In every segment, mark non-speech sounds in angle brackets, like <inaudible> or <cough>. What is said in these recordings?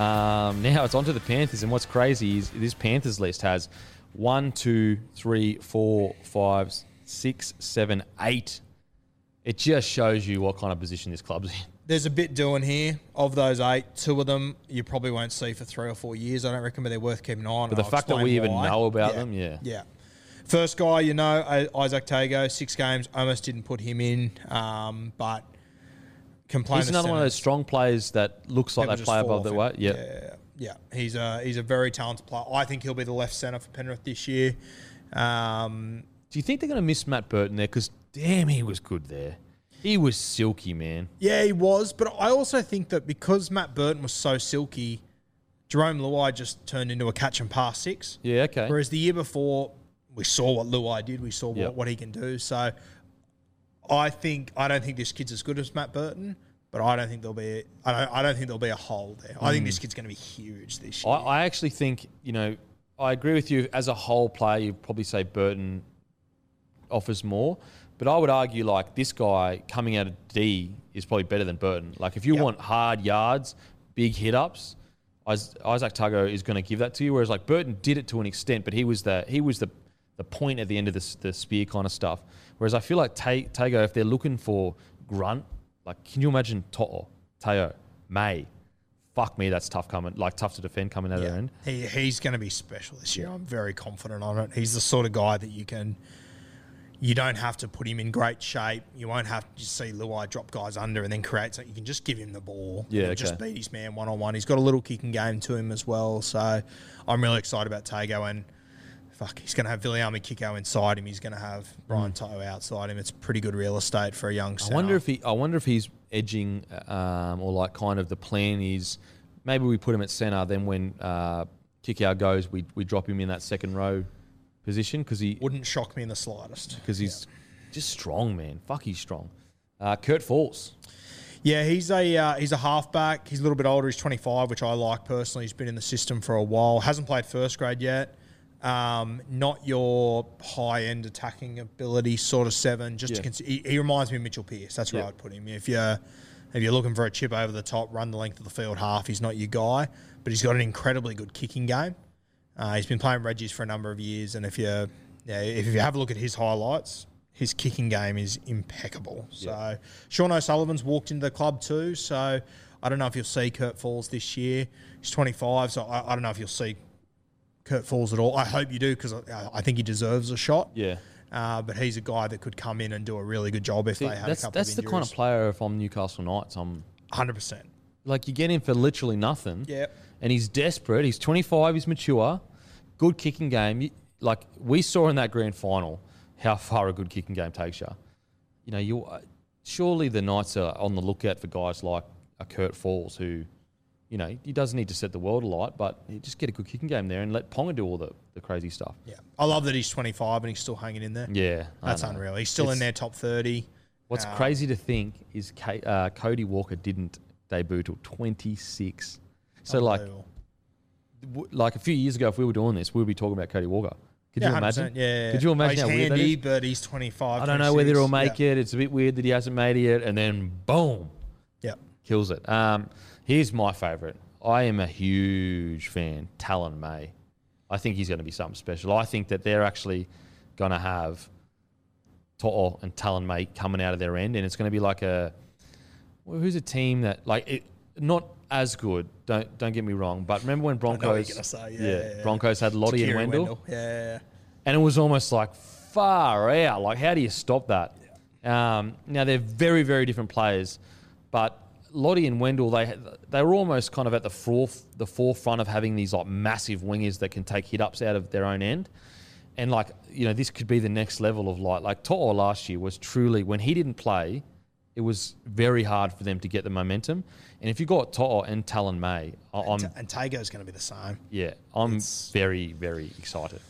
Um, <laughs> now it's on to the Panthers, and what's crazy is this Panthers list has one, two, three, four, five, six, seven, eight. It just shows you what kind of position this club's in. There's a bit doing here. Of those eight, two of them you probably won't see for three or four years. I don't reckon, but they're worth keeping an eye on. But the I'll fact that we even why. know about them, yeah. Yeah. First guy, you know, Izack Tago, six games, almost didn't put him in, um, but He's another one of those strong players that looks like they play above their weight. Yeah. yeah, yeah. He's a he's a very talented player. I think he'll be the left centre for Penrith this year. Um, Do you think they're going to miss Matt Burton there? Because damn, he was good there. He was silky, man. Yeah, he was, but I also think that because Matt Burton was so silky, Jarome Luai just turned into a catch and pass six. Yeah, okay. Whereas the year before, we saw what Luai did, we saw Yep. what, what he can do. So I think I don't think this kid's as good as Matt Burton, but I don't think there'll be I don't I don't think there'll be a hole there. I think this kid's going to be huge this Hmm. I, year. I actually think, you know, I agree with you. As a whole player, you'd probably say Burton offers more. But I would argue, like, this guy coming out of D is probably better than Burton. Like, if you Yep. want hard yards, big hit ups, Is- Izack Tago is going to give that to you. Whereas, like, Burton did it to an extent, but he was the, he was the, the point at the end of the, s- the spear kind of stuff. Whereas I feel like Tago, if they're looking for grunt, like, can you imagine To'o, Teo, May? Fuck me, that's tough coming, like tough to defend coming out of Yeah. their end. He, he's going to be special this year. I'm very confident on it. He's the sort of guy that you can, you don't have to put him in great shape. You won't have to just see Luai drop guys under and then create something. You can just give him the ball. Yeah, and Just beat his man one on one. He's got a little kicking game to him as well. So I'm really excited about Tago and fuck, he's going to have Viliame Kikau inside him. He's going to have Brian To'o outside him. It's pretty good real estate for a young Hmm. I wonder if he. I wonder if he's edging, um, or like kind of the plan is maybe we put him at centre. Then when uh, Kikau goes, we we drop him in that second row position because he wouldn't shock me in the slightest. because he's just strong, man. Fuck, he's strong. Uh, Kurt Falls. Yeah, he's a uh, he's a halfback. He's a little bit older. He's 25, which I like personally. He's been in the system for a while. Hasn't played first grade yet. Um, not your high end attacking ability sort of seven. Just to consider, he, he reminds me of Mitchell Pearce. That's where Yeah. I'd put him. If you're if you're looking for a chip over the top, run the length of the field half. He's not your guy, but he's got an incredibly good kicking game. Uh, he's been playing Reggie's for a number of years, and if you yeah, if you have a look at his highlights, his kicking game is impeccable. So Sean O'Sullivan's walked into the club too. So I don't know if you'll see Kurt Falls this year. He's 25, so I, I don't know if you'll see Kurt Falls at all. I hope you do because I, I think he deserves a shot. Yeah. Uh, but he's a guy that could come in and do a really good job if See, they had that's a couple that's of the kind of player. If I'm Newcastle Knights, I'm 100%. like you get in for literally nothing. Yeah. And he's desperate. He's 25. He's mature. Good kicking game. You- Like we saw in that grand final, how far a good kicking game takes you. You know, you uh, surely the Knights are on the lookout for guys like a Kurt Falls who you know, he doesn't need to set the world alight, but he just get a good kicking game there and let Ponga do all the, the crazy stuff. Yeah, I love that he's 25 and he's still hanging in there. Yeah, That's unreal. He's still in their top 30. What's Um, crazy to think is K, uh, Cody Walker didn't debut till 26. So like, w- like a few years ago, if we were doing this, we would be talking about Cody Walker. Could yeah, you imagine? Yeah, yeah, Could you yeah. imagine he's how handy, but he's 25. I don't know whether he'll 26. make it. It's a bit weird that he hasn't made it yet, and then boom, Yeah. kills it. Um, here's my favourite. I am a huge fan, Taylan May. I think he's going to be something special. I think that they're actually going to have To'o and Taylan May coming out of their end, and it's going to be like a well, who's a team that like it, not as good. Don't don't get me wrong, but remember when I know what Broncos? say. Yeah, yeah, yeah. Broncos had Lote and Wendell, Yeah, yeah, yeah. and it was almost like far out. Like, how do you stop that? Um, now they're very, very different players, but Lote and Wendell, they they were almost kind of at the foref- the forefront of having these like massive wingers that can take hit ups out of their own end, and like you know this could be the next level of like like To'o last year was truly when he didn't play, it was very hard for them to get the momentum, and if you got To'o and Taylan May, I'm T- and Tago's going to be the same. yeah, I'm It's- very, very excited.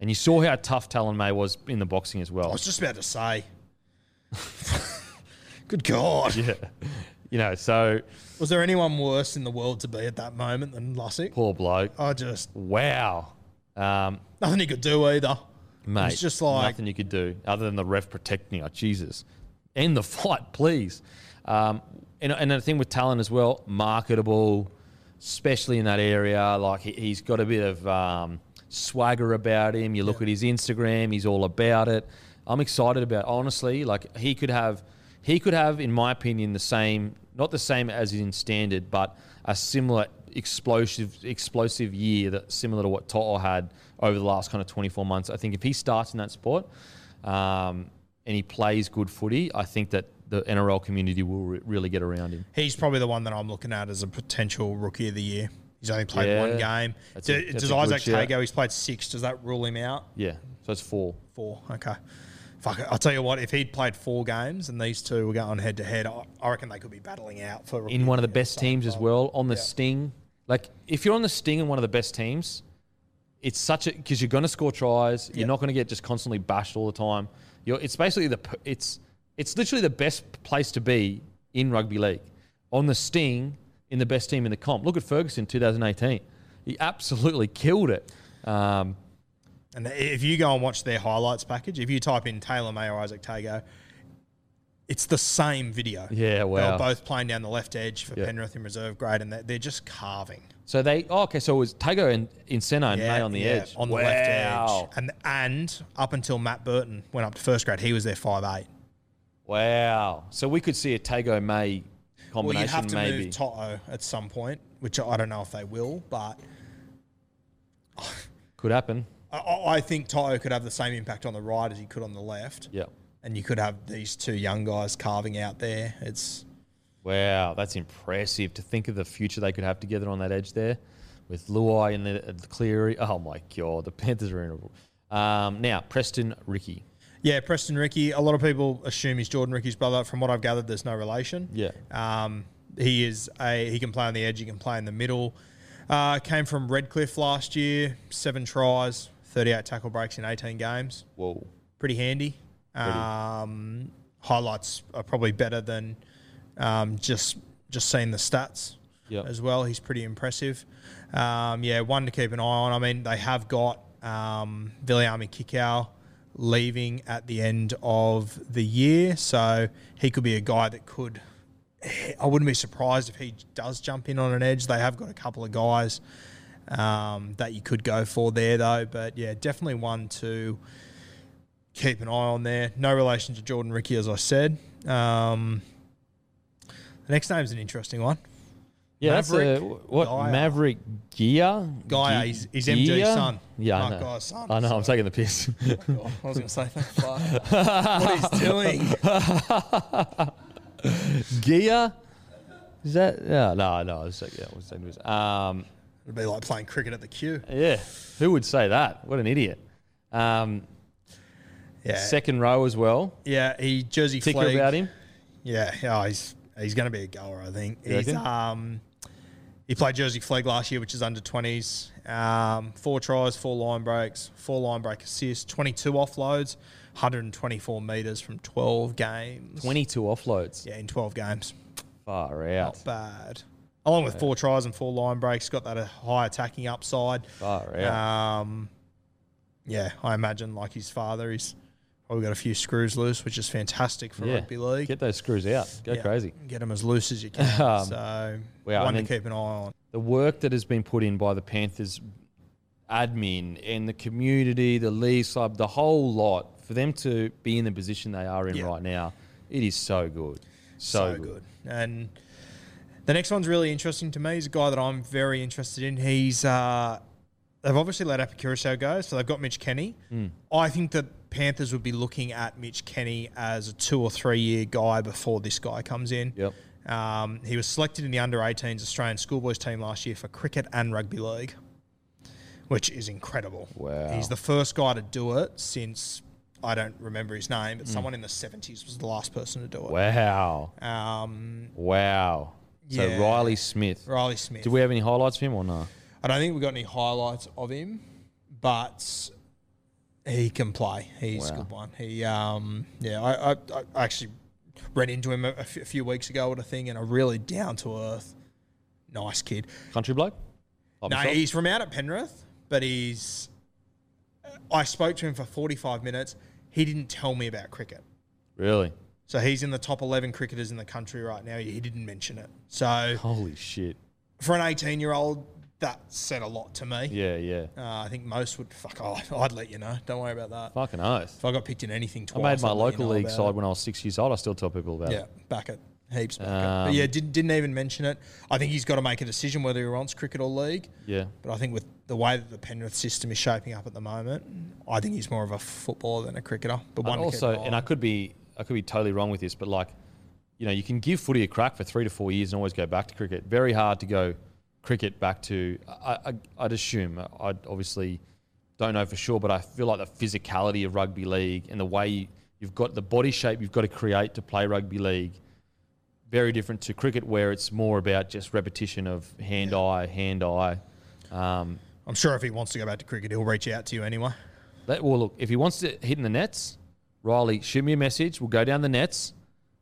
And you saw how tough Taylan May was in the boxing as well. I was just about to say. <laughs> Good God. Yeah. You know, so Was there anyone worse in the world to be at that moment than Lussick? poor bloke. I just, Wow. Um, nothing he could do either. mate, It's just like, nothing you could do other than the ref protecting you. Jesus. End the <laughs> fight, please. Um, and, and the thing with Taylan as well, marketable, especially in that area. Like he, he's got a bit of um, swagger about him. You look at his Instagram; he's all about it. I'm excited about. Honestly, like he could have, he could have, in my opinion, the same, not the same as in standard, but a similar explosive, explosive year that similar to what To'o had over the last kind of 24 months. I think if he starts in that sport um, and he plays good footy, I think that the NRL community will re- really get around him. he's probably the one that I'm looking at as a potential rookie of the year. He's only played Yeah. one game. Do- a- does Izack. Tago, he's played six. Does that rule him out? Yeah, so it's four. Four. Okay. Fuck it. I'll tell you what, if he'd played four games and these two were going head to head, I I reckon they could be battling out for in one of the best teams as well on the sting. Like if you're on the sting in one of the best teams, it's such a because you're going to score tries. You're not going to get just constantly bashed all the time. You're, it's basically the p- it's it's literally the best place to be in rugby league on the sting in the best team in the comp. Look at Ferguson 2018. He absolutely killed it. Um, And if you go and watch their highlights package, if you type in Taylan May or Izack Tago, it's the same video. Yeah, wow. were both playing down the left edge for Yeah. Penrith in reserve grade, and they're, they're just carving. so they oh, okay. So it was Tago and Insena and May on the yeah, edge On the wow. left edge. And, and up until Matt Burton went up to first grade, he was there five eight. Wow. So we could see a Tago May combination, Well, you'd have to maybe. move To'o at some point, which I don't know if they will, but Could happen. I- I, think To'o could have the same impact on the right as he could on the left. Yeah. And you could have these two young guys carving out there. It's Wow, that's impressive to think of the future they could have together on that edge there with Luai and the, the Cleary. Oh my God, the Panthers are in a. Um, now, Preston Riki. Yeah, Preston Riki. A lot of people assume he's Jordan Riki's brother. From what I've gathered, there's no relation. Yeah. Um, he is a he can play on the edge. He can play in the middle. Uh, came from Redcliffe last year. Seven tries, 38 tackle breaks in 18 games. Whoa. Pretty handy. Um, highlights are probably better than um, just just seeing the stats Yep. as well. He's pretty impressive. Um, yeah, one to keep an eye on. I mean, they have got um, Viliame Kikau leaving at the end of the year, so he could be a guy that could. I wouldn't be surprised if he does jump in on an edge. They have got a couple of guys um, that you could go for there, though. But yeah, definitely one to keep an eye on there. No relation to Jordan Riki, as I said. Um, the next name's an interesting one. Yeah, that's Maverick a, what Geyer. Maverick Gia. Geyer, he's- he's Gia? son. Yeah, Mark I know. Geyer's son, I know. I'm taking the piss. <laughs> I was going to say, fuck, what he's <laughs> doing. Gia. Is that? Yeah, no, no. I was like, yeah, I was saying. Um, It'd be like playing cricket at the queue. yeah, who would say that? What an idiot. Um, Yeah, Second row as well. yeah. He Jersey Ticker flag. about him. Yeah, yeah. He's he's going to be a goer. I think You he's reckon? um He played Jersey Flegg last year, which is under 20s. Um, four tries, four line breaks, four line break assists, 22 offloads, 124 metres from 12 games. 22 offloads. Yeah, in 12 games. Far out. Not bad. Along with four tries and four line breaks, got that a high attacking upside. Far out. Um, yeah, I imagine like his father, he's probably got a few screws loose, which is fantastic for yeah. rugby league. Get those screws out. Go Yeah, crazy. Get them as loose as you can. <laughs> Um, so, wow, one I mean- to keep an eye on. the work that has been put in by the Panthers admin and the community, the league side, the whole lot, for them to be in the position they are in Yeah. right now, it is so good. So, good. And the next one's really interesting to me. He's a guy that I'm very interested in. He's uh, they've obviously let Api Koroisau go, so they've got Mitch Kenny. Hmm. I think that Panthers would be looking at Mitch Kenny as a two or three year guy before this guy comes in. Yep. Um, he was selected in the under 18s Australian schoolboys team last year for cricket and rugby league, which is incredible. Wow. He's the first guy to do it since I don't remember his name, but someone in the 70s was the last person to do it. Wow. Um, Wow. So Yeah. Riley Smith. Riley Smith. Do we have any highlights of him or no? I don't think we got any highlights of him, but he can play. He's a Wow. good one. He, um, yeah, I, I, I actually ran into him a, a f- a few weeks ago at a thing, and a really down to earth, nice kid. Country bloke? Like No, myself? he's from out at Penrith, but he's. I spoke to him for forty five minutes. He didn't tell me about cricket. Really? So he's in the top 11 cricketers in the country right now. He didn't mention it. So Holy shit. for an 18 year old, that said a lot to me. Yeah, yeah. Uh, I think most would fuck. Oh, <laughs> I'd let you know. Don't worry about that. Fucking oath. If I got picked in anything I twice, made my I'd let you local know league side it. when I was six years old. I still tell people about Yeah, it. Yeah, back it heaps. Back it. Um, But yeah, did, didn't even mention it. I think he's got to make a decision whether he wants cricket or league. Yeah. But I think with the way that the Penrith system is shaping up at the moment, I think he's more of a footballer than a cricketer. But one And also, and I could be, I could be totally wrong with this, but like, you know, you can give footy a crack for three to four years and always go back to cricket. Very hard to go cricket back to. I, I, I'd assume. I obviously don't know for sure, but I feel like the physicality of rugby league and the way you, you've got the body shape you've got to create to play rugby league. Very different to cricket, where it's more about just repetition of hand eye, hand eye. Um, I'm sure if he wants to go back to cricket, he'll reach out to you anyway. That, well, look, if he wants to hit in the nets, Riley, shoot me a message. We'll go down the nets.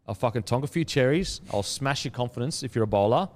I'll fucking tonk a few cherries. I'll smash your confidence if you're a bowler.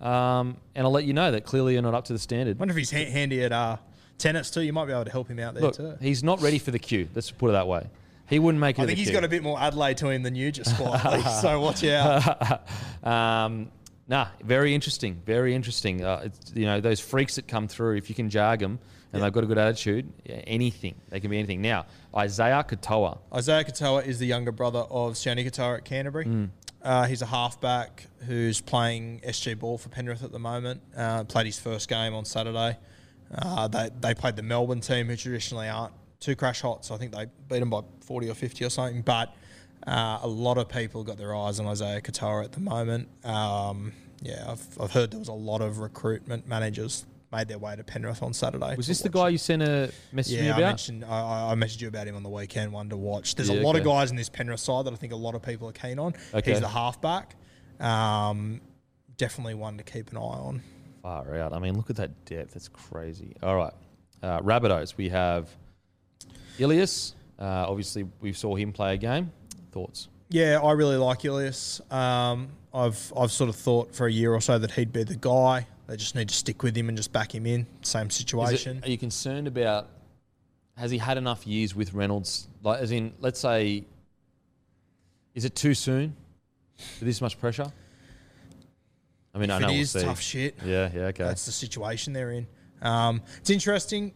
Um, and I'll let you know that clearly you're not up to the standard. wonder if he's ha- handy at uh, tennis too. You might be able to help him out there Look, too. he's not ready for the queue. Let's put it that way. He wouldn't make it. I think he's got a bit more Adelaide to him than you, just quietly. <laughs> so watch out. <laughs> um, nah, very interesting. Very interesting. Uh, it's, you know, those freaks that come through, if you can jag them and they've got a good attitude, yeah, anything. They can be anything. Now, Isaiya Katoa. Isaiya Katoa is the younger brother of Sione Katoa at Canterbury. Hmm. Uh, he's a halfback who's playing SG ball for Penrith at the moment. Uh, played his first game on Saturday. Uh, they, they played the Melbourne team, who traditionally aren't too crash hot, so I think they beat them by 40 or 50 or something. But uh, a lot of people got their eyes on Isaiya Katoa at the moment. Um, yeah, I've, I've heard there was a lot of recruitment managers made their way to Penrith on Saturday. Was this the guy you sent a message to me Yeah, I about? mentioned I, I- messaged you about him on the weekend. One to watch. There's Yeah, a lot of guys in this Penrith side that I think a lot of people are keen on. Okay. He's the halfback. Um, definitely one to keep an eye on. Far out. I mean, look at that depth. It's crazy. All right. Uh, Rabbitohs. We have Ilias. Uh, obviously, we saw him play a game. Thoughts? Yeah, I really like Ilias. Um, I've I've sort of thought for a year or so that he'd be the guy. They just need to stick with him and just back him in. Same Is it- situation. are you concerned about? Has he had enough years with Reynolds? Like, as in, let's say, is it too soon for this much pressure? I mean, I know it we'll tough shit. Yeah, yeah, okay. That's the situation they're in. Um, it's interesting.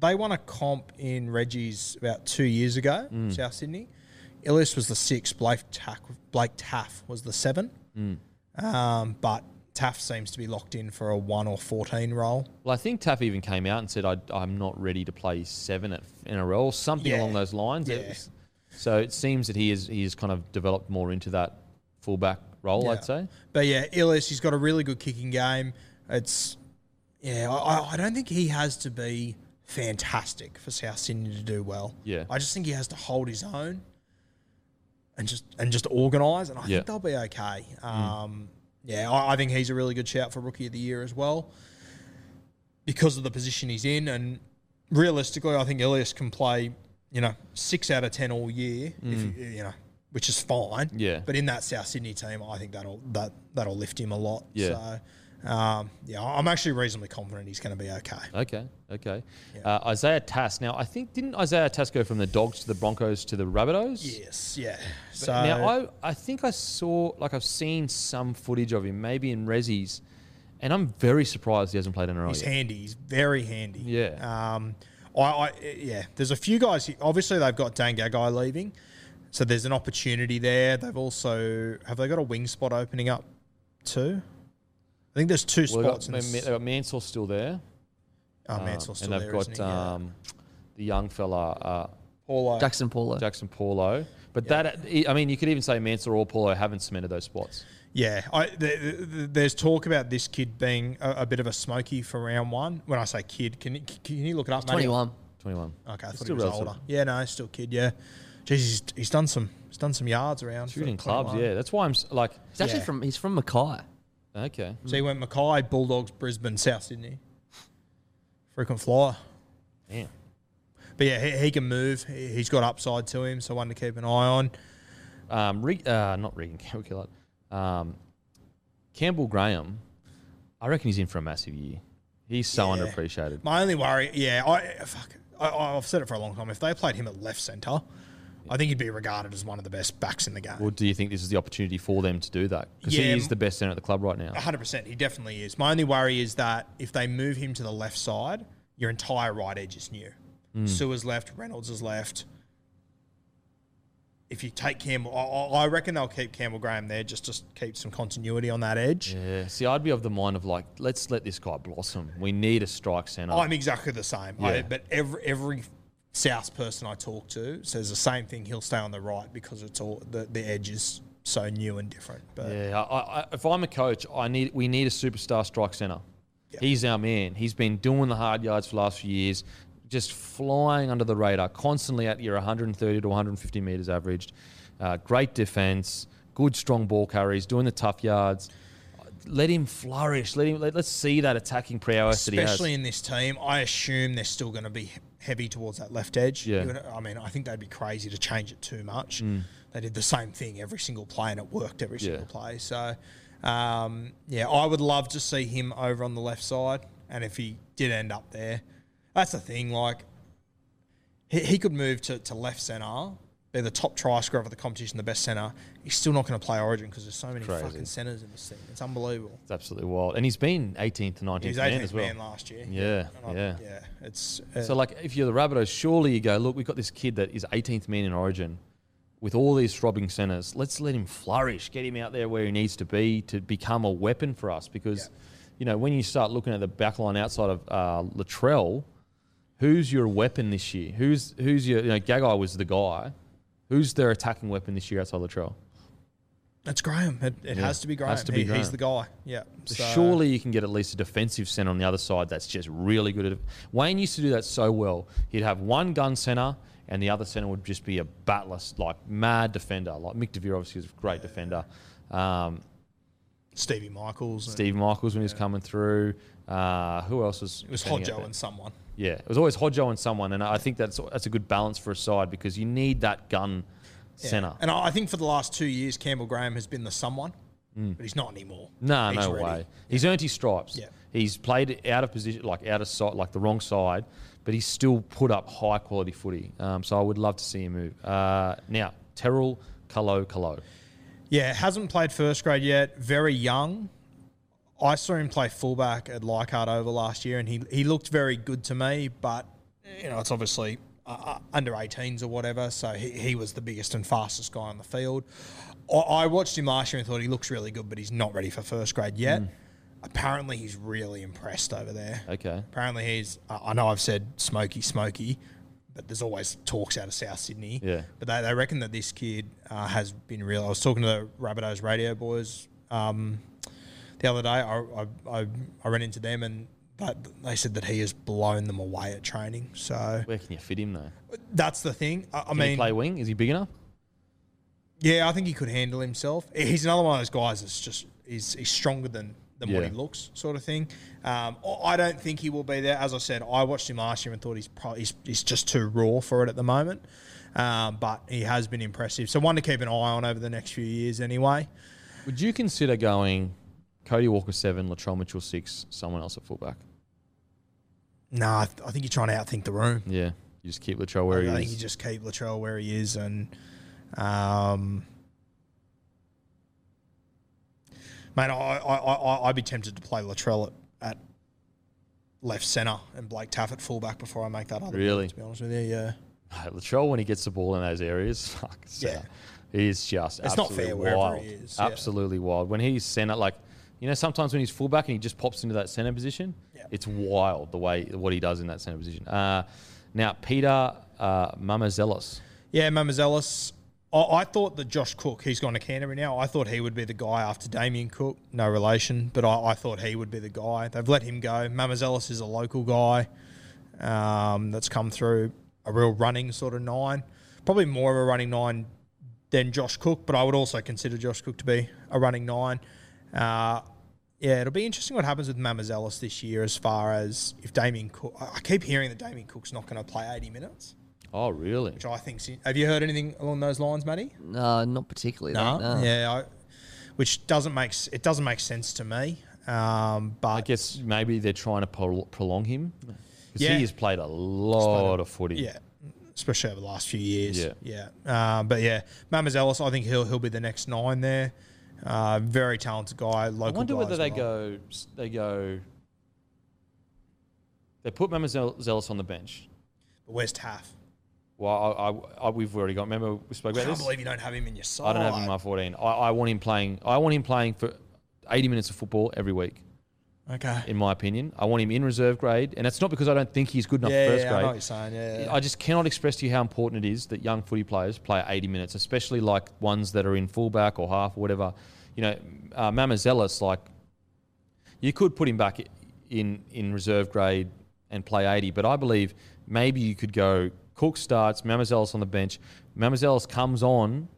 They won a comp in Reggie's about two years ago, Mm. South Sydney. Ilias was the six. Blake, Taaffe, Blake Taaffe was the seven. Mm. Um, but Taaffe seems to be locked in for a one or fourteen role. Well, I think Taaffe even came out and said, I, "I'm not ready to play seven at, in a row," or something Yeah. along those lines. It Yeah. was- so it seems that he is he has kind of developed more into that fullback role. Yeah. I'd say. But yeah, Ilias, he's got a really good kicking game. It's yeah, I, I- I don't think he has to be fantastic for South Sydney to do well. Yeah. I just think he has to hold his own and just and just organise, and I Yeah. think they'll be okay. Um, Yeah, I, I think he's a really good shout for rookie of the year as well because of the position he's in. And realistically, I think Ilias can play, you know, six out of ten all year. If you, you know, which is fine. Mm. Yeah. But in that South Sydney team, I think that'll that that'll lift him a lot. Yeah. So. Um, yeah, I'm actually reasonably confident he's going to be okay. Okay, okay. Uh, Isaiah Tass. Now, I think didn't Isaiah Tass go from the Dogs to the Broncos to the Rabbitohs? Yes, yeah. So now, I, I think I saw, like, I've seen some footage of him, maybe in Rezzies, and I'm very surprised he hasn't played in NRL He's yet. handy. He's very handy. Yeah. Um, I, I yeah. There's a few guys. Here. Obviously, they've got Dan Gagai leaving, so there's an opportunity there. They've also have they got a wing spot opening up too? I think there's two Well, they've spots. got, in they've got Mansell still there. oh, um, Mansell's still there. and they've there, got isn't he? Yeah. um, the young fella, uh, Paulo. Jaxson Paulo. Jaxson Paulo. But that, I mean, you could even say Mansell or Paulo haven't cemented those spots. Yeah, I, th th th there's talk about this kid being a, a bit of a smoky for round one. When I say kid, can you, can you look it up? Matty? 21. 21. Okay, I thought Still he was relative. older. Yeah, no, he's still a kid. Yeah, Jeez, he's, he's done some he's done some yards around. for Shooting clubs, 21. yeah. That's why I'm s- like, He's actually Yeah. from he's from Mackay. Okay. So he went Mackay, Bulldogs, Brisbane, South Sydney. Frequent flyer. Yeah. But yeah, he, he can move. He, he's got upside to him, so one to keep an eye on. Um, Re- uh, not Regan Campbell, um, Campbell Graham, I reckon he's in for a massive year. He's so Yeah. underappreciated. My only worry, yeah, I fuck, I, I've said it for a long time. If they played him at left centre, I think he'd be regarded as one of the best backs in the game. Well, do you think this is the opportunity for them to do that? Because Yeah, he is the best center at the club right now. 100%. He definitely is. My only worry is that if they move him to the left side, your entire right edge is new. Hmm. Su'A's left, Reynolds is left. If you take Campbell, I, I I reckon they'll keep Campbell Graham there just to keep some continuity on that edge. Yeah. See, I'd be of the mind of like, let's let this guy blossom. We need a strike center. I'm exactly the same. I, Yeah. but every every South person I talk to says the same thing. He'll stay on the right because it's all the, the edge is so new and different. But Yeah, I, I, if I'm a coach, I need we need a superstar strike center. He's our man. He's been doing the hard yards for the last few years, just flying under the radar, constantly at your 130 to 150 meters averaged. Uh, great defense, good strong ball carries, doing the tough yards. Let him flourish. Let him. Let, let's see that attacking prowess that he has. especially in this team, I assume they're still going to be heavy towards that left edge. Yeah. Mm. I mean, I think they'd be crazy to change it too much. They did the same thing every single play, and it worked every Yeah. single play. So, um, yeah, I would love to see him over on the left side, and if he did end up there, that's the thing. Like, he, he could move to, to left centre, be the top try scorer of the competition, the best centre. He's still not going to play Origin because there's so many Crazy. fucking centres in this thing. It's unbelievable. It's absolutely wild, and he's been 18th to 19th He was man as well. man last year. Yeah, And I- yeah. yeah. It's uh, So, like, if you're the Rabbitohs, surely you go, look, we've got this kid that is 18th man in Origin with all these throbbing centres. Let's let him flourish, get him out there where he needs to be to become a weapon for us. Because, you know, when you start looking at the back line outside of uh, Latrell, who's your weapon this year? Who's who's your, you know, Gagai was the guy. Who's their attacking weapon this year outside Latrell? It's Graham. It, it Yeah, has to be Graham. has to be He- Graham. He's the guy. Yeah. So surely you can get at least a defensive center on the other side that's just really good at it. Wayne used to do that so well. He'd have one gun center, and the other center would just be a batless, like mad defender. Like Mick DeVere obviously was a great defender. Um, Stevie Michaels. Steve Michaels when he was coming through. Uh, who else was? It was Hodjo and someone. Yeah, it was always Hodjo and someone, and I think that's that's a good balance for a side because you need that gun Yeah. center. And I think for the last two years, Campbell Graham has been the someone, but he's not anymore. Mm. No, He's no ready. way. He's earned his stripes. Yeah. He's played out of position, like out of sight, like the wrong side, but he's still put up high quality footy. Um, so I would love to see him move. Uh, now, Terrell Kalo Kalo. Yeah, hasn't played first grade yet. Very young. I saw him play fullback at Leichhardt over last year, and he he looked very good to me. But you know, it's obviously uh, uh, under 18s or whatever, so he, he was the biggest and fastest guy on the field. I, I watched him last year and thought he looks really good, but he's not ready for first grade yet. Mm. Apparently, he's really impressed over there. Okay. Apparently, he's. I I know I've said smoky, smoky, but there's always talks out of South Sydney. Yeah. But they, they reckon that this kid uh, has been real. I was talking to the Rabbitohs radio boys um, the other day. I, I, I, I ran into them and they said that he has blown them away at training. So Where can you fit him though? that's the thing. I, I Can he mean, play wing? Is he big enough? yeah, I think he could handle himself. He's another one of those guys that's just he's, he's stronger than than what he looks, sort of thing. Um, I I don't think he will be there. As I said, I watched him last year and thought he's probably he's, he's just too raw for it at the moment. Um, but he has been impressive. So one to keep an eye on over the next few years, anyway. Would you consider going Cody Walker seven, Latrell Mitchell six, someone else at fullback? Nah, I, th- I think you're trying to outthink the room. Yeah, you just keep Latrell where I he is. I think you just keep Latrell where he is, and um, mate, I, I, I, I'd be tempted to play Latrell at, at left centre and Blake Taaffe at fullback before I make that other. Really? move, to be honest with you, yeah. Latrell when he gets the ball in those areas, <laughs> fuck, Yeah. he is just It's not absolutely fair wherever wild. he is, yeah. Absolutely wild. When he's centre, like you know, sometimes when he's fullback and he just pops into that centre position, Yeah. it's wild the way what he does in that centre position. Uh, now Peter uh, Mamouzelos. Yeah, Mamouzelos. I, I thought that Josh Cook, he's gone to Canterbury now. I thought he would be the guy after Damien Cook. No relation, but I, I thought he would be the guy. They've let him go. Mamouzelos is a local guy um, that's come through a real running sort of nine. Probably more of a running nine than Josh Cook, but I would also consider Josh Cook to be a running nine. Uh, yeah, it'll be interesting what happens with Mamouzelos this year as far as if Damien Cook. I keep hearing that Damien Cook's not going to play 80 minutes Oh, really? which I think. Have you heard anything along those lines, Matty? No, not particularly. No. no. Yeah, I, which doesn't make it doesn't make sense to me. Um, but I guess maybe they're trying to prol- prolong him because Yeah. he has played a lot of footy. yeah, especially over the last few years. Yeah. yeah. Um, but yeah, Mamouzelos, I think he'll he'll be the next nine there. Uh, very talented guy. Local I wonder whether they well. go. They go. They put Mamouzelos on the bench. But where's Taaffe? Well, I, I, I, we've already got. Remember we spoke about I can't this. believe you don't have him in your side. I don't have him in my 14. I, I want him playing. I want him playing for 80 minutes of football every week. Okay. In my opinion, I want him in reserve grade, and it's not because I don't think he's good enough Yeah, for first yeah, I know grade. what you're saying. Yeah, yeah. I just cannot express to you how important it is that young footy players play 80 minutes, especially like ones that are in fullback or half or whatever. You know, uh, Mamouzelos, like, you could put him back in, in reserve grade and play 80, but I believe maybe you could go Cook starts, Mamouzelos on the bench, Mamouzelos comes on,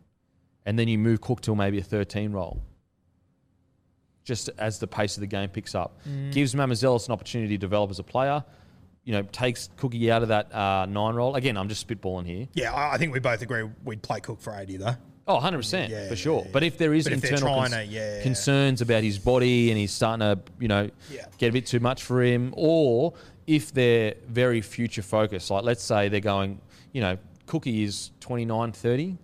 and then you move Cook to maybe a 13 role. Just as the pace of the game picks up, gives Mamouzelos an opportunity to develop as a player. You know, takes Cookie out of that uh, nine role. Again, I'm just spitballing here. yeah, I think we both agree we'd play Cook for 80 though. Oh, 100% Yeah, for sure. yeah. But if there is But internal cons- to- yeah. concerns about his body and he's starting to, you know, Yeah. get a bit too much for him, or if they're very future focused, like let's say they're going, you know, Cookie is 29, 30,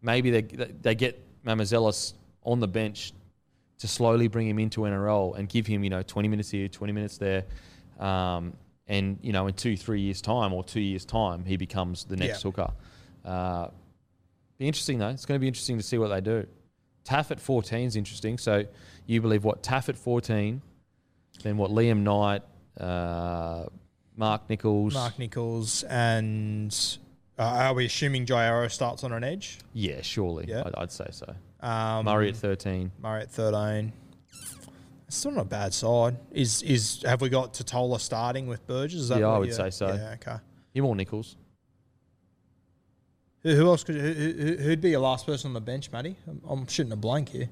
maybe they, they get Mamouzelos on the bench to slowly bring him into NRL and give him, you know, 20 minutes here, 20 minutes there. Um, and, you know, in two, three years' time or two years' time, he becomes the next Yeah. hooker. Uh, be interesting, though. It's going to be interesting to see what they do. Taaffe at 14 is interesting. So you believe what? Taaffe at 14, then what? Liam Knight, uh, Mark Nicholls. Mark Nicholls and uh, are we assuming Jai Arrow starts on an edge? Yeah, surely. Yeah. I'd, I'd say so. Um, Murray at 13. Murray at thirteen. It's still not a bad side. Is is have we got Tatola starting with Burgess? Is that Yeah, I would say so. Yeah, okay. Him or Nicholls. Who, who else could who, who, who'd be your last person on the bench, Matty? I'm, I'm shooting a blank here.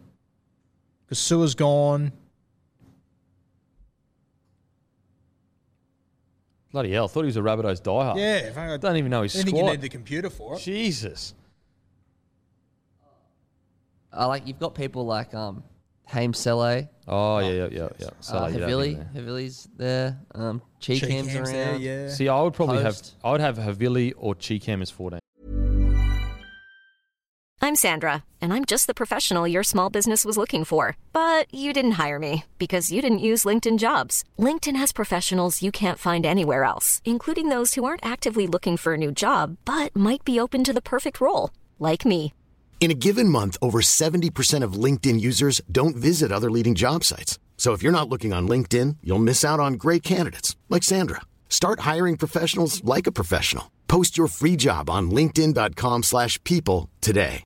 Because Su'A's gone. Bloody hell. thought he was a Rabbitohs diehard. Yeah, I don't even know his I think you need the computer for it. Jesus. Uh, like you've got people like um, Hame Sele, Oh, yeah, yeah, yeah. yeah. So, uh, yeah, Havili. there. Havili's there. Um, Chee-Kam's Chee-Kam's around. there, yeah. See, I would probably Post. have, I would have Havili or Chee-Kam as 14. I'm Sandra, and I'm just the professional your small business was looking for. But you didn't hire me because you didn't use LinkedIn jobs. LinkedIn has professionals you can't find anywhere else, including those who aren't actively looking for a new job but might be open to the perfect role, like me. In a given month, over 70% of LinkedIn users don't visit other leading job sites. So if you're not looking on LinkedIn, you'll miss out on great candidates like Sandra. Start hiring professionals like a professional. Post your free job on linkedin.com/people slash people today.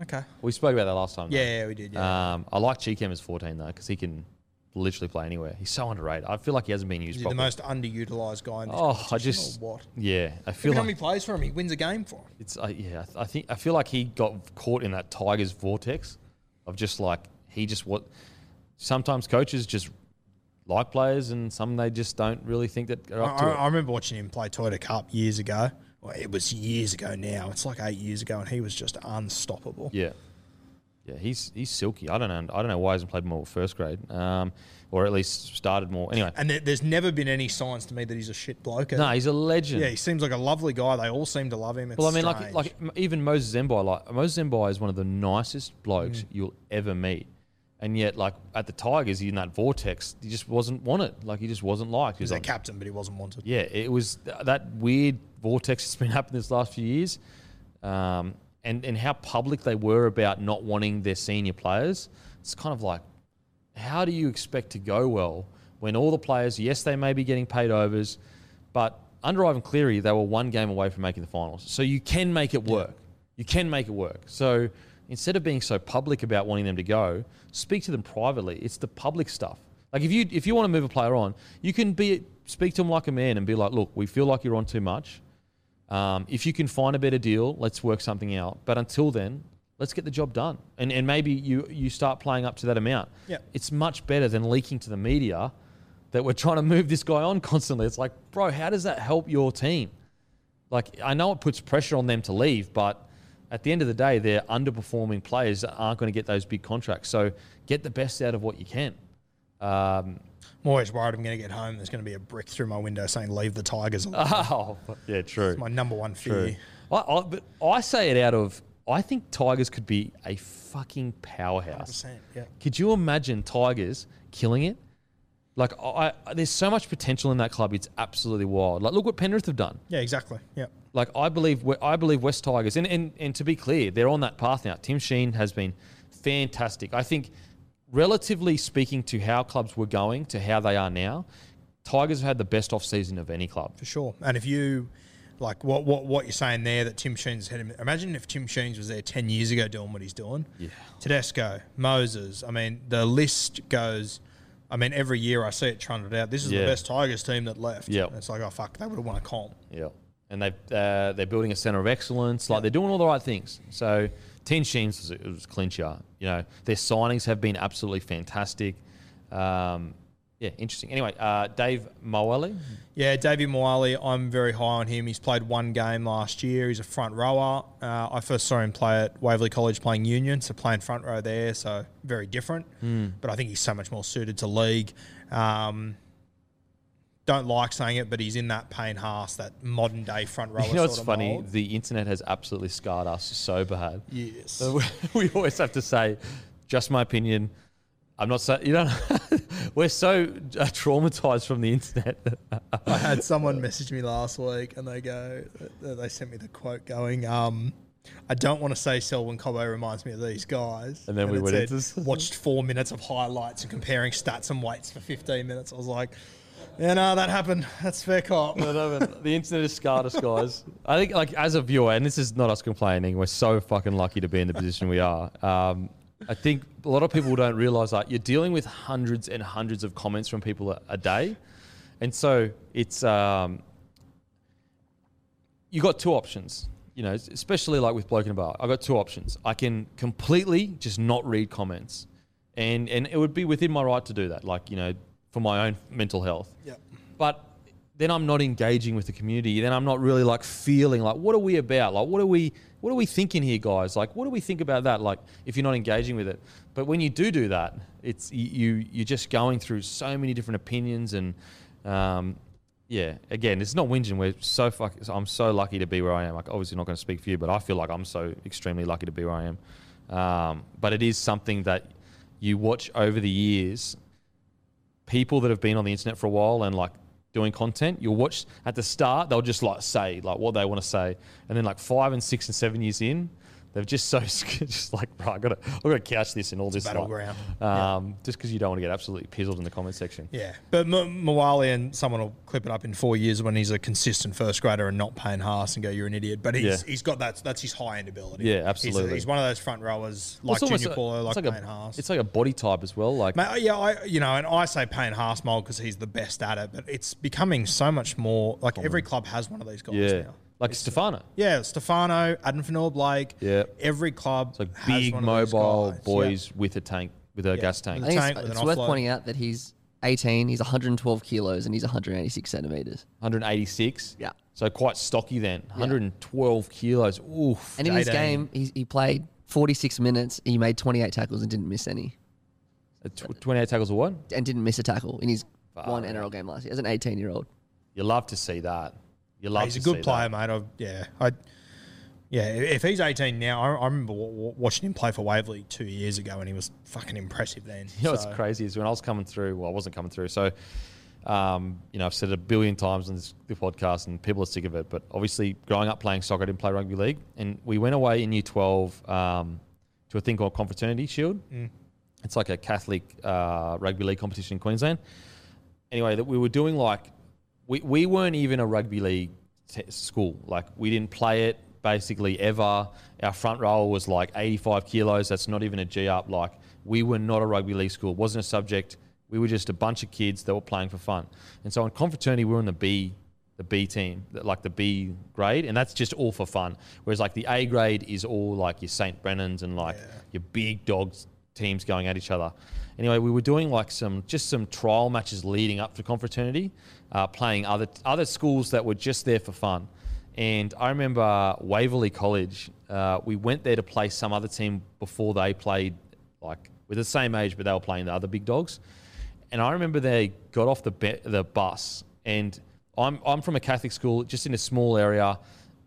Okay. We spoke about that last time. though. Yeah, yeah, we did. Yeah. Um, I like Chee-Kam as 14 though, because he can literally play anywhere. He's so underrated. I feel like he hasn't been used Is he the properly. most underutilized guy in this oh, I just or what? yeah, I feel at how like many plays for him. He wins a game for him. it's uh, yeah. I, th- I think I feel like he got caught in that Tigers vortex of just like he just what. Sometimes coaches just like players, and some they just don't really think that are I, up to I, it. I remember watching him play Toyota Cup years ago. Well, it was years ago now. It's like eight years ago, and he was just unstoppable. Yeah, yeah, he's he's silky. I don't know. I don't know why he hasn't played more first grade, um, or at least started more. Anyway, And there, there's never been any signs to me that he's a shit bloke. no, he's a legend. yeah, he seems like a lovely guy. They all seem to love him. It's well, I mean, like strange. like even Moses Mbye, like Moses Mbye is one of the nicest blokes Mm. you'll ever meet, and yet like at the Tigers, he in that vortex, he just wasn't wanted. Like he just wasn't liked. He was their like, captain, but he wasn't wanted. yeah, it was th- that weird vortex that's been <laughs> happening this last few years, um, and and how public they were about not wanting their senior players. It's kind of like, how do you expect to go well when all the players, yes, they may be getting paid overs, but under Ivan Cleary, they were one game away from making the finals. So you can make it work. You can make it work. So instead of being so public about wanting them to go, speak to them privately. It's the public stuff. Like if you if you want to move a player on, you can be speak to them like a man and be like, look, we feel like you're on too much. Um, if you can find a better deal, let's work something out. But until then, let's get the job done. And and maybe you you start playing up to that amount. Yeah. It's much better than leaking to the media that we're <laughs> trying to move this guy on constantly. It's like, bro, how does that help your team? Like, I know it puts pressure on them to leave, but at the end of the day, they're underperforming players that aren't going to get those big contracts. So get the best out of what you can. Um, I'm always worried I'm going to get home. There's going to be a brick through my window saying "Leave the Tigers." alone." oh, yeah, true. It's my number one fear. I, I, but I say it out of. I think Tigers could be a fucking powerhouse. 100%, yeah. Could you imagine Tigers killing it? Like, I, I, there's so much potential in that club. It's absolutely wild. Like, look what Penrith have done. Yeah, exactly. Yeah. Like, I believe, I believe West Tigers, and, and, and to be clear, they're on that path now. Tim Sheen has been fantastic. I think, relatively speaking to how clubs were going to how they are now, Tigers have had the best off season of any club. for sure. And if you like what what what you're saying there that Tim Sheens had him. Imagine if Tim Sheens was there ten years ago doing what he's doing. Yeah. Tedesco, Moses. I mean, the list goes. I mean, every year I see it trundled out. This is Yeah. the best Tigers team that left. Yeah. It's like, oh fuck, they would have won a comp. Yeah, and they uh, they're building a center of excellence. Like they're doing all the right things. So Ten Sheens was, it was clincher. You know, their signings have been absolutely fantastic. Um, yeah, interesting. Anyway, uh, Dave Moale. Yeah, Davey Moale, I'm very high on him. He's played one game last year. He's a front rower. Uh, I first saw him play at Waverley College playing Union, so playing front row there, so very different. But I think he's so much more suited to league. Um, don't like saying it, but he's in that Payne Haas, that modern day front rower. <laughs> You know it's funny? mould. The internet has absolutely scarred us so bad. Yes. So <laughs> we, always have to say, just my opinion. I'm not saying you know. <laughs> we're so uh, traumatized from the internet. I had someone message me last week, and they go, they sent me the quote going, um, "I don't want to say Selwyn Cobbo reminds me of these guys." And then we went said, watched four minutes of highlights and comparing stats and weights for 15 minutes. I was like, "Yeah, no, that happened. That's fair cop." No, no, the internet has scarred us, guys. I think, like, as a viewer, and this is not us complaining, we're so fucking lucky to be in the position we are. Um, I think a lot of people don't realize that you're dealing with hundreds and hundreds of comments from people a, a day, and so it's um, you got two options. You know, especially like with Bloke in a Bar, I've got two options. I can completely just not read comments, and and it would be within my right to do that. Like you know, for my own mental health Yep. but then I'm not engaging with the community. Then I'm not really like feeling like what are we about? Like what are we what are we thinking here, guys? Like what do we think about that? Like if you're not engaging with it, but when you do do that, it's you- you're just going through so many different opinions and um, yeah. Again, it's not whinging. We're so fuck. I'm so lucky to be where I am. Like obviously not going to speak for you, but I feel like I'm so extremely lucky to be where I am. Um, but it is something that you watch over the years people that have been on the internet for a while and like doing content, you'll watch at the start, they'll just like say like what they want to say. And then like five and six and seven years in, They've just so <laughs> just like, bro, I gotta, I gotta couch this in all this battleground. Um, just because you don't want to get absolutely pizzled in the comment section. Yeah, but M- Moale and someone will clip it up in four years when he's a consistent first grader and not Payne Haas and go, "You're an idiot." But he's Yeah. he's got that. That's his high end ability. Yeah, absolutely. He's, one of those front rowers like it's Junior Paulo, like, like Payne a, Haas. It's like a body type as well. Like, Mate, yeah, I you know, and I say Payne Haas mold because he's the best at it, but it's becoming so much more like every club has one of these guys yeah, now. Like Stefano. Yeah, Stefano, Adam Fanor Blake. Yeah. every club. It's like has big one of those mobile guys. boys with a tank, with a Yeah. gas tank. I think tank it's, with it's worth offload. pointing out that he's 18, he's 112 kilos, and he's 186 centimeters. 186. Yeah. So quite stocky then. 112 kilos. Oof. And in his J-Day. game, he, he played 46 minutes. He made 28 tackles and didn't miss any, Uh, tw- 28 tackles or what? and didn't miss a tackle in his one NRL game last year as an 18 year old. You love to see that. You love He's a good player, that. mate. I, yeah, I, yeah. If he's 18 now, I, I remember w- w- watching him play for Waverley two years ago, and he was fucking impressive then. You know what's crazy is when I was coming through, well, I wasn't coming through. So, um, you know, I've said it a billion times on this the podcast and people are sick of it. But obviously, growing up playing soccer, I didn't play rugby league. And we went away in year 12 um, to a thing called Confraternity Shield. It's like a Catholic uh, rugby league competition in Queensland. Anyway, that we were doing like, we, we weren't even a rugby league t- school. Like, we didn't play it basically ever. Our front row was like 85 kilos. That's not even a G up. Like, we were not a rugby league school. It wasn't a subject. We were just a bunch of kids that were playing for fun. And so in confraternity, we were in the B, the B team, like the B grade, and that's just all for fun. Whereas like the A grade is all like your St. Brendan's and like your big dogs teams going at each other. Anyway, we were doing like some just some trial matches leading up to confraternity, uh, playing other other schools that were just there for fun. And I remember Waverley College. Uh, we went there to play some other team before they played, like with the same age, but they were playing the other big dogs. And I remember they got off the be- the bus, and I'm I'm from a Catholic school, just in a small area.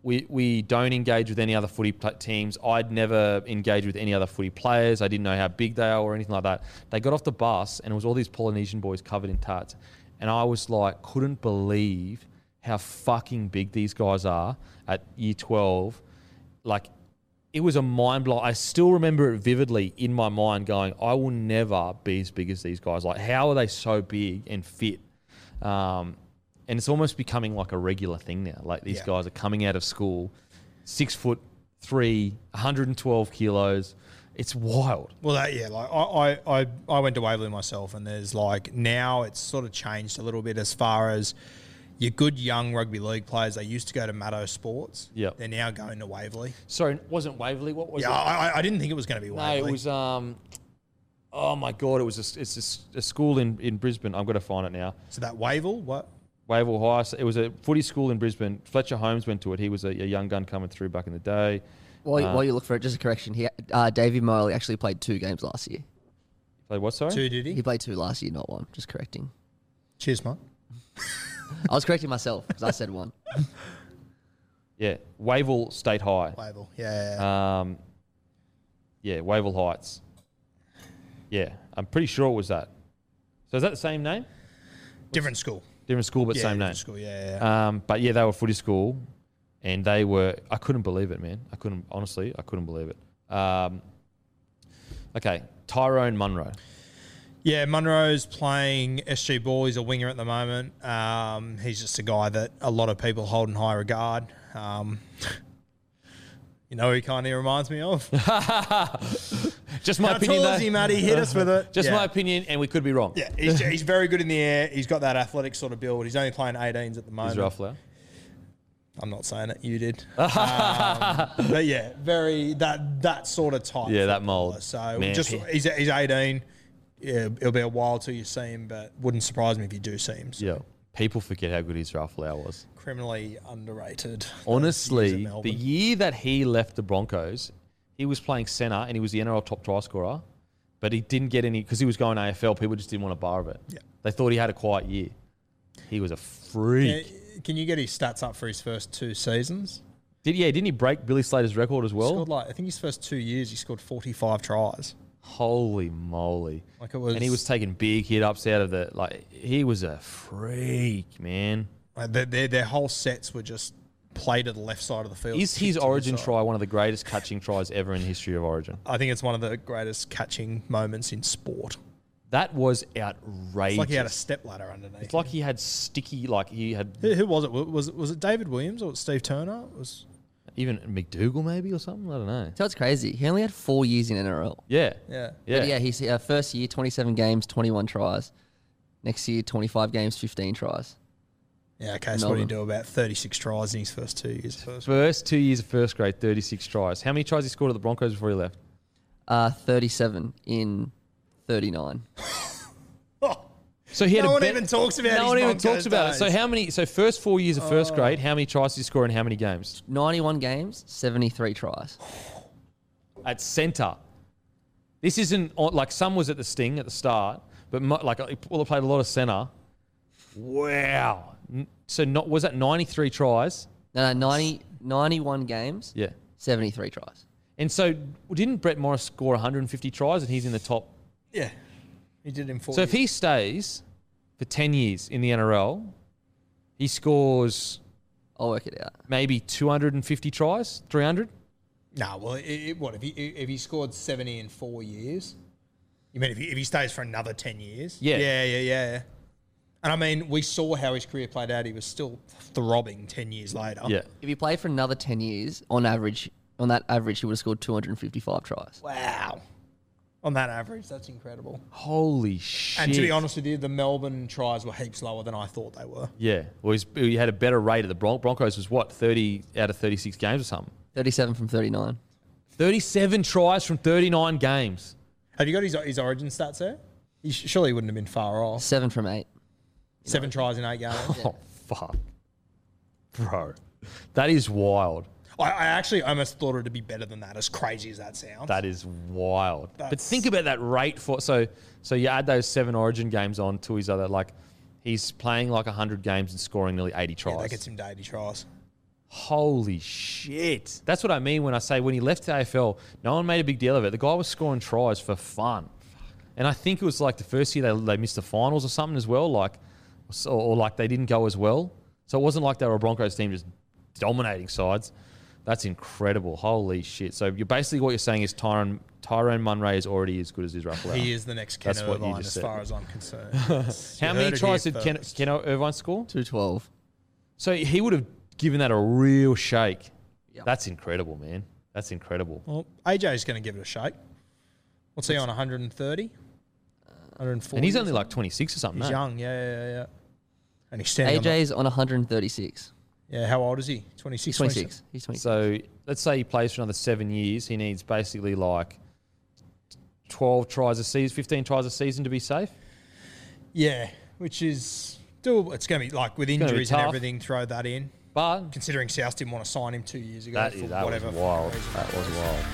We we don't engage with any other footy teams. I'd never engaged with any other footy players. I didn't know how big they are or anything like that. They got off the bus, and it was all these Polynesian boys covered in tats, and I was like, couldn't believe how fucking big these guys are at year twelve. Like it was a mind blow. I still remember it vividly in my mind, going, "I will never be as big as these guys. Like, how are they so big and fit?" Um, and it's almost becoming like a regular thing now. Like these Yeah. guys are coming out of school, six foot three, 112 kilos. It's wild. Well, that, yeah, like I, I, I, I went to Waverley myself, and there's like now it's sort of changed a little bit as far as your good young rugby league players. They used to go to Maddo Sports. Yep. they're now going to Waverley. Sorry, it wasn't Waverley. What was Yeah, it? I, I- I didn't think it was going to be no, Waverley. it was. Um, oh my god, it was. A, it's a s- a, school in in Brisbane. I'm going to find it now. so that Wavell, what? Wavell High. It was a footy school in Brisbane. Fletcher Holmes went to it. He was a, a young gun coming through back in the day. While, you Uh, while you look for it, just a correction. He, uh, Davey Morley actually played two games last year. Played what? Sorry. Two did He he? played two last year, not one. Just correcting. Cheers, mate. <laughs> I was correcting myself because I said one. <laughs> Yeah, Wavell State High. Wavell, yeah, yeah, yeah. Um, yeah, Wavell Heights. Yeah, I'm pretty sure it was that. So is that the same name? different school. Different school, but yeah, same different name. School, yeah, yeah. Um, but yeah, they were footy school, and they were. I couldn't believe it, man. I couldn't honestly. I couldn't believe it. Um, okay, Tyrone Munro. Yeah, Munro's playing SG ball. He's a winger at the moment. Um, he's just a guy that a lot of people hold in high regard. Um, <laughs> you know, who he kind of reminds me of. <laughs> Just my How opinion. tall though. is he, Matty? Hit us with it. <laughs> Just Yeah. my opinion, and we could be wrong. Yeah, he's, he's very good in the air. He's got that athletic sort of build. He's only playing 18s at the moment. Izzy Folau. I'm not saying it. You did. <laughs> um, but yeah, very that that sort of type. Yeah, that mould. So Man, just he's he's 18. Yeah, it'll be a while till you see him, but wouldn't surprise me if you do see him. So Yeah, people forget how good Izzy Folau was. criminally underrated. Honestly, the year that he left the Broncos, he was playing centre and he was the NRL top try scorer, but he didn't get any because he was going AFL. People just didn't want a bar of it. Yeah. They thought he had a quiet year. He was a freak. Can you get his stats up for his first two seasons? Did yeah? Didn't he break Billy Slater's record as He well? scored like I think his first two years he scored 45 tries. Holy moly! Like it was, and he was taking big hit ups out of the like. He was a freak, man. like their, their their whole sets were just play to the left side of the field. Is his Origin try one of the greatest catching tries ever in the history of Origin? I think it's one of the greatest catching moments in sport. That was outrageous. It's like he had a stepladder underneath. It's like he had sticky, like he had who, who was it? Was it was it David Williams or Steve Turner? It was even McDougal maybe or something. I don't know. So it's crazy. He only had four years in NRL. Yeah, yeah. yeah. But yeah, he's uh, first year, 27 games, 21 tries. Next year, 25 games, 15 tries. Yeah, okay. So what did he do about 36 tries in his first two years? First. First two years of first grade, 36 tries. How many tries he scored at the Broncos before he left? Uh, 37 in 39. So he had No a one bet- even talks about it. No his one even Broncos talks about it. So how many? So first four years of first oh. grade, how many tries did he score in how many games? 91 games, 73 tries. At centre. This isn't on- like some was at the Sting at the start, but mo- like he well, he played a lot of centre. Wow. N- So not was that 93 tries? No, no, 90, 91 games, Yeah. 73 tries. And so didn't Brett Morris score 150 tries and he's in the top? Yeah, he did in four. So if he stays for 10 years in the NRL, he scores I'll work it out. maybe 250 tries, 300. no, well, it, it, what if he if he scored 70 in four years? You mean if he, if he stays for another 10 years? Yeah. yeah, yeah, yeah. And I mean, we saw how his career played out. He was still throbbing 10 years later. Yeah. If he played for another 10 years, on average, on that average, he would have scored 255 tries. Wow. On that average, that's incredible. Holy shit. And to be honest with you, the Melbourne tries were heaps lower than I thought they were. Yeah. Well, he's, he had a better rate of the Bron- Broncos was what, 30 out of 36 games or something? 37 from 39. 37 tries from 39 games. Have you got his, his origin stats there? He sh- surely wouldn't have been far off. Seven from eight. Seven tries in eight games. <laughs> Oh, fuck. Bro. That is wild. I, I actually almost thought it'd be better than that, as crazy as that sounds. That is wild. but That's- think about that rate for so so you add those seven Origin games on to his other like he's playing like hundred games and scoring nearly eighty tries. that gets him to 80 tries. Holy shit! That's what I mean when I say when he left the AFL, no one made a big deal of it. The guy was scoring tries for fun, and I think it was like the first year they, they missed the finals or something as well, like or, or like they didn't go as well. So it wasn't like they were a Broncos team just dominating sides. That's incredible. Holy shit! So you're basically what you're saying is Tyrone Tyrone Munro is already as good as Izzy Folau. He is the next Ken That's what you Irvine, just as said. far as I'm concerned. <laughs> How many tries did Ken, first. Ken Irvine score? 212. So he would have given that a real shake. That's incredible, man. That's incredible. Well, AJ's going to give it a shake. What's he on, 130? 140? And he's only like 26 or something. He's no? young, yeah, yeah, yeah, yeah. And he's standing on the- AJ's on 136. Yeah, how old is he? 26, He's 26. He's 26. So let's say he plays for another seven years. He needs basically like 12 tries a season, 15 tries a season to be safe. Yeah, which is doable. It's going to be like with gonna injuries and everything, throw that in. But Considering South didn't want to sign him two years ago that, for is, that was whatever wild. reason That was wild.